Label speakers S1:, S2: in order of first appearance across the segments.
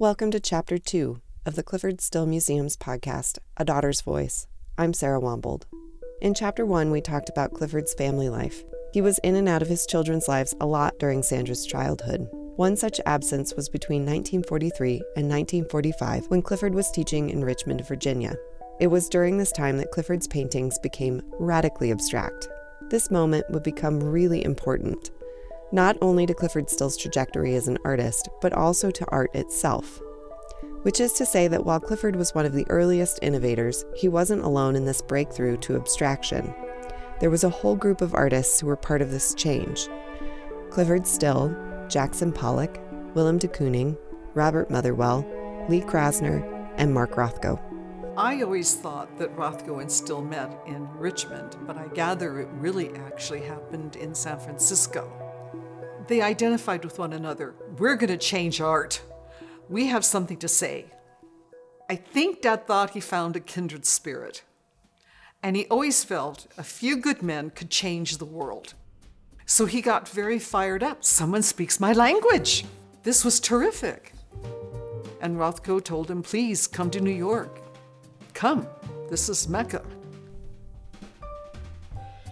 S1: Welcome to Chapter 2 of the Clyfford Still Museum's podcast, A Daughter's Voice. I'm Sarah Wambold. In Chapter 1, we talked about Clyfford's family life. He was in and out of his children's lives a lot during Sandra's childhood. One such absence was between 1943 and 1945 when Clyfford was teaching in Richmond, Virginia. It was during this time that Clyfford's paintings became radically abstract. This moment would become really important, not only to Clyfford Still's trajectory as an artist, but also to art itself. Which is to say that while Clyfford was one of the earliest innovators, he wasn't alone in this breakthrough to abstraction. There was a whole group of artists who were part of this change Clyfford Still, Jackson Pollock, Willem de Kooning, Robert Motherwell, Lee Krasner, and Mark Rothko.
S2: I always thought that Rothko and Still met in Richmond, but I gather it really actually happened in San Francisco. They identified with one another. We're going to change art. We have something to say. I think Dad thought he found a kindred spirit. And he always felt a few good men could change the world. So he got very fired up. Someone speaks my language. This was terrific. And Rothko told him, please come to New York. Come, this is Mecca.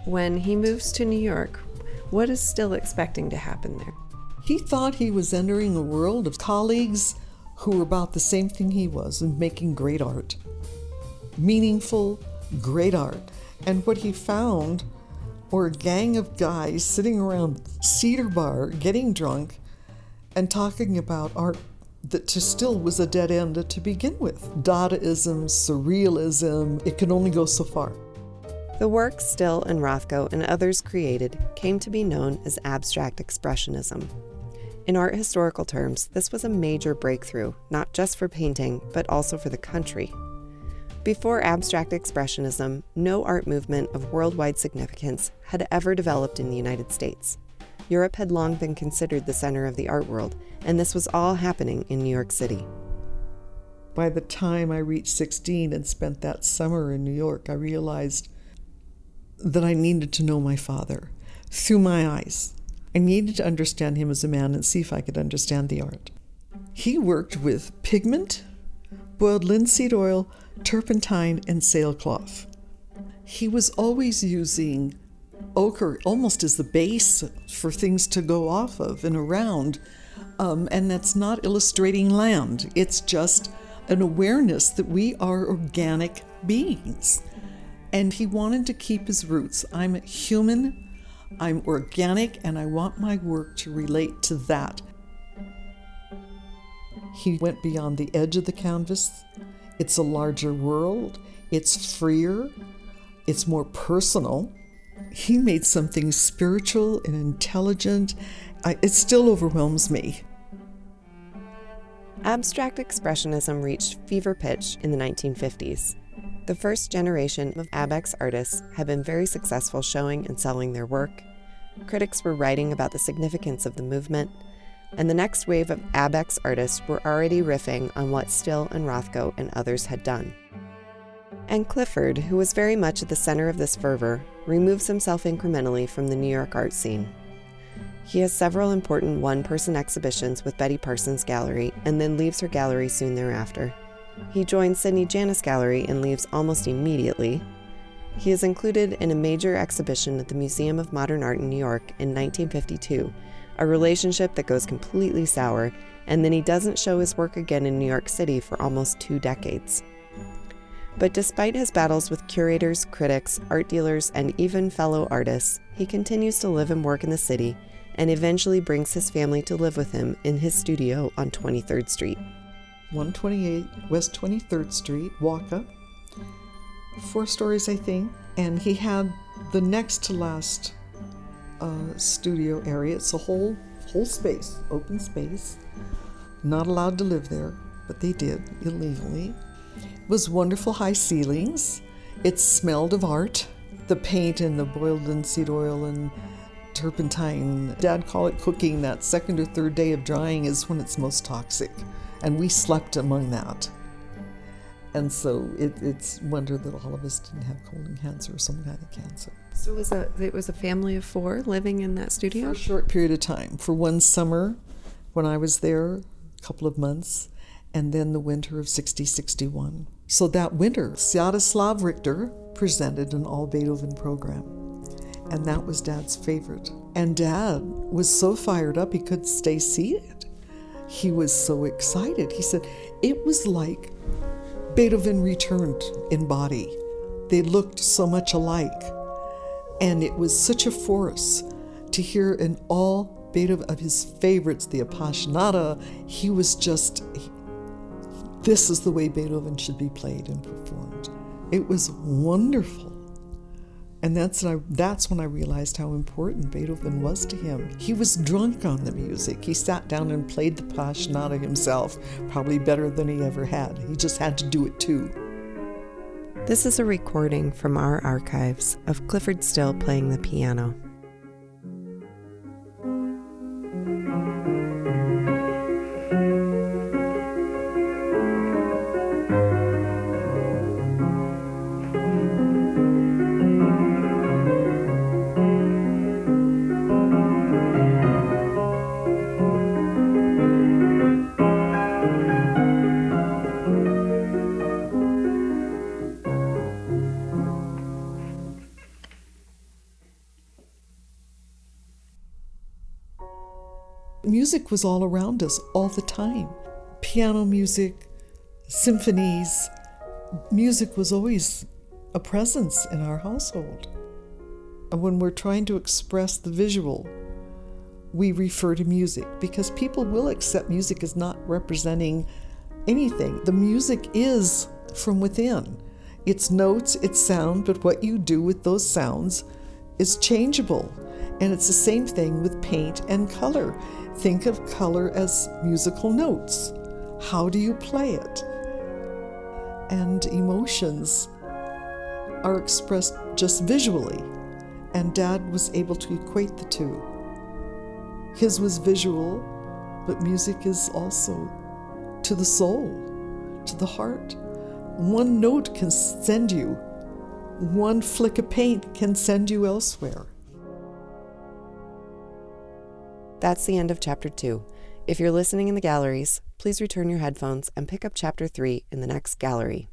S1: When he moves to New York, what is still expecting to happen there?
S3: He thought he was entering a world of colleagues who were about the same thing he was and making great art. Meaningful, great art. And what he found were a gang of guys sitting around Cedar Bar getting drunk and talking about art that to still was a dead end to begin with. Dadaism, surrealism, it can only go so far.
S1: The work Still and Rothko and others created came to be known as abstract expressionism. In art historical terms, this was a major breakthrough, not just for painting, but also for the country. Before abstract expressionism, no art movement of worldwide significance had ever developed in the United States. Europe had long been considered the center of the art world, and this was all happening in New York City.
S3: By the time I reached 16 and spent that summer in New York, I realized that I needed to know my father through my eyes. I needed to understand him as a man and see if I could understand the art. He worked with pigment, boiled linseed oil, turpentine, and sailcloth. He was always using ochre almost as the base for things to go off of and around. Um, and that's not illustrating land, it's just an awareness that we are organic beings and he wanted to keep his roots. I'm human, I'm organic, and I want my work to relate to that. He went beyond the edge of the canvas. It's a larger world, it's freer, it's more personal. He made something spiritual and intelligent. I, it still overwhelms me.
S1: Abstract Expressionism reached fever pitch in the 1950s. The first generation of ABEX artists had been very successful showing and selling their work. Critics were writing about the significance of the movement, and the next wave of ABEX artists were already riffing on what Still and Rothko and others had done. And Clyfford, who was very much at the center of this fervor, removes himself incrementally from the New York art scene. He has several important one person exhibitions with Betty Parsons Gallery and then leaves her gallery soon thereafter. He joins Sidney Janis Gallery and leaves almost immediately. He is included in a major exhibition at the Museum of Modern Art in New York in 1952, a relationship that goes completely sour, and then he doesn't show his work again in New York City for almost two decades. But despite his battles with curators, critics, art dealers, and even fellow artists, he continues to live and work in the city and eventually brings his family to live with him in his studio on 23rd Street.
S3: 128 West 23rd Street, walk up. Four stories, I think. And he had the next to last uh, studio area. It's a whole whole space, open space. Not allowed to live there, but they did illegally. It was wonderful high ceilings. It smelled of art. The paint and the boiled linseed oil and turpentine. Dad called it cooking. That second or third day of drying is when it's most toxic and we slept among that. And so it, it's wonder that all of us didn't have colon cancer or some kind of cancer.
S1: So it was a it was a family of four living in that studio
S3: for a short period of time. For one summer, when I was there, a couple of months, and then the winter of 60 61. So that winter, Sviatoslav Richter presented an all Beethoven program. And that was Dad's favorite. And Dad was so fired up he could stay seated. He was so excited. He said it was like Beethoven returned in body. They looked so much alike. And it was such a force to hear in all Beethoven of his favorites, the Appassionata. He was just, this is the way Beethoven should be played and performed. It was wonderful. And that's, that's when I realized how important Beethoven was to him. He was drunk on the music. He sat down and played the Passionata himself, probably better than he ever had. He just had to do it too.
S1: This is a recording from our archives of Clyfford Still playing the piano.
S3: Music was all around us all the time piano music, symphonies. Music was always a presence in our household. And when we're trying to express the visual, we refer to music because people will accept music as not representing anything. The music is from within. It's notes, it's sound, but what you do with those sounds is changeable. And it's the same thing with paint and color. Think of color as musical notes. How do you play it? And emotions are expressed just visually, and Dad was able to equate the two. His was visual, but music is also to the soul, to the heart. One note can send you, one flick of paint can send you elsewhere.
S1: That's the end of Chapter 2. If you're listening in the galleries, please return your headphones and pick up Chapter 3 in the next gallery.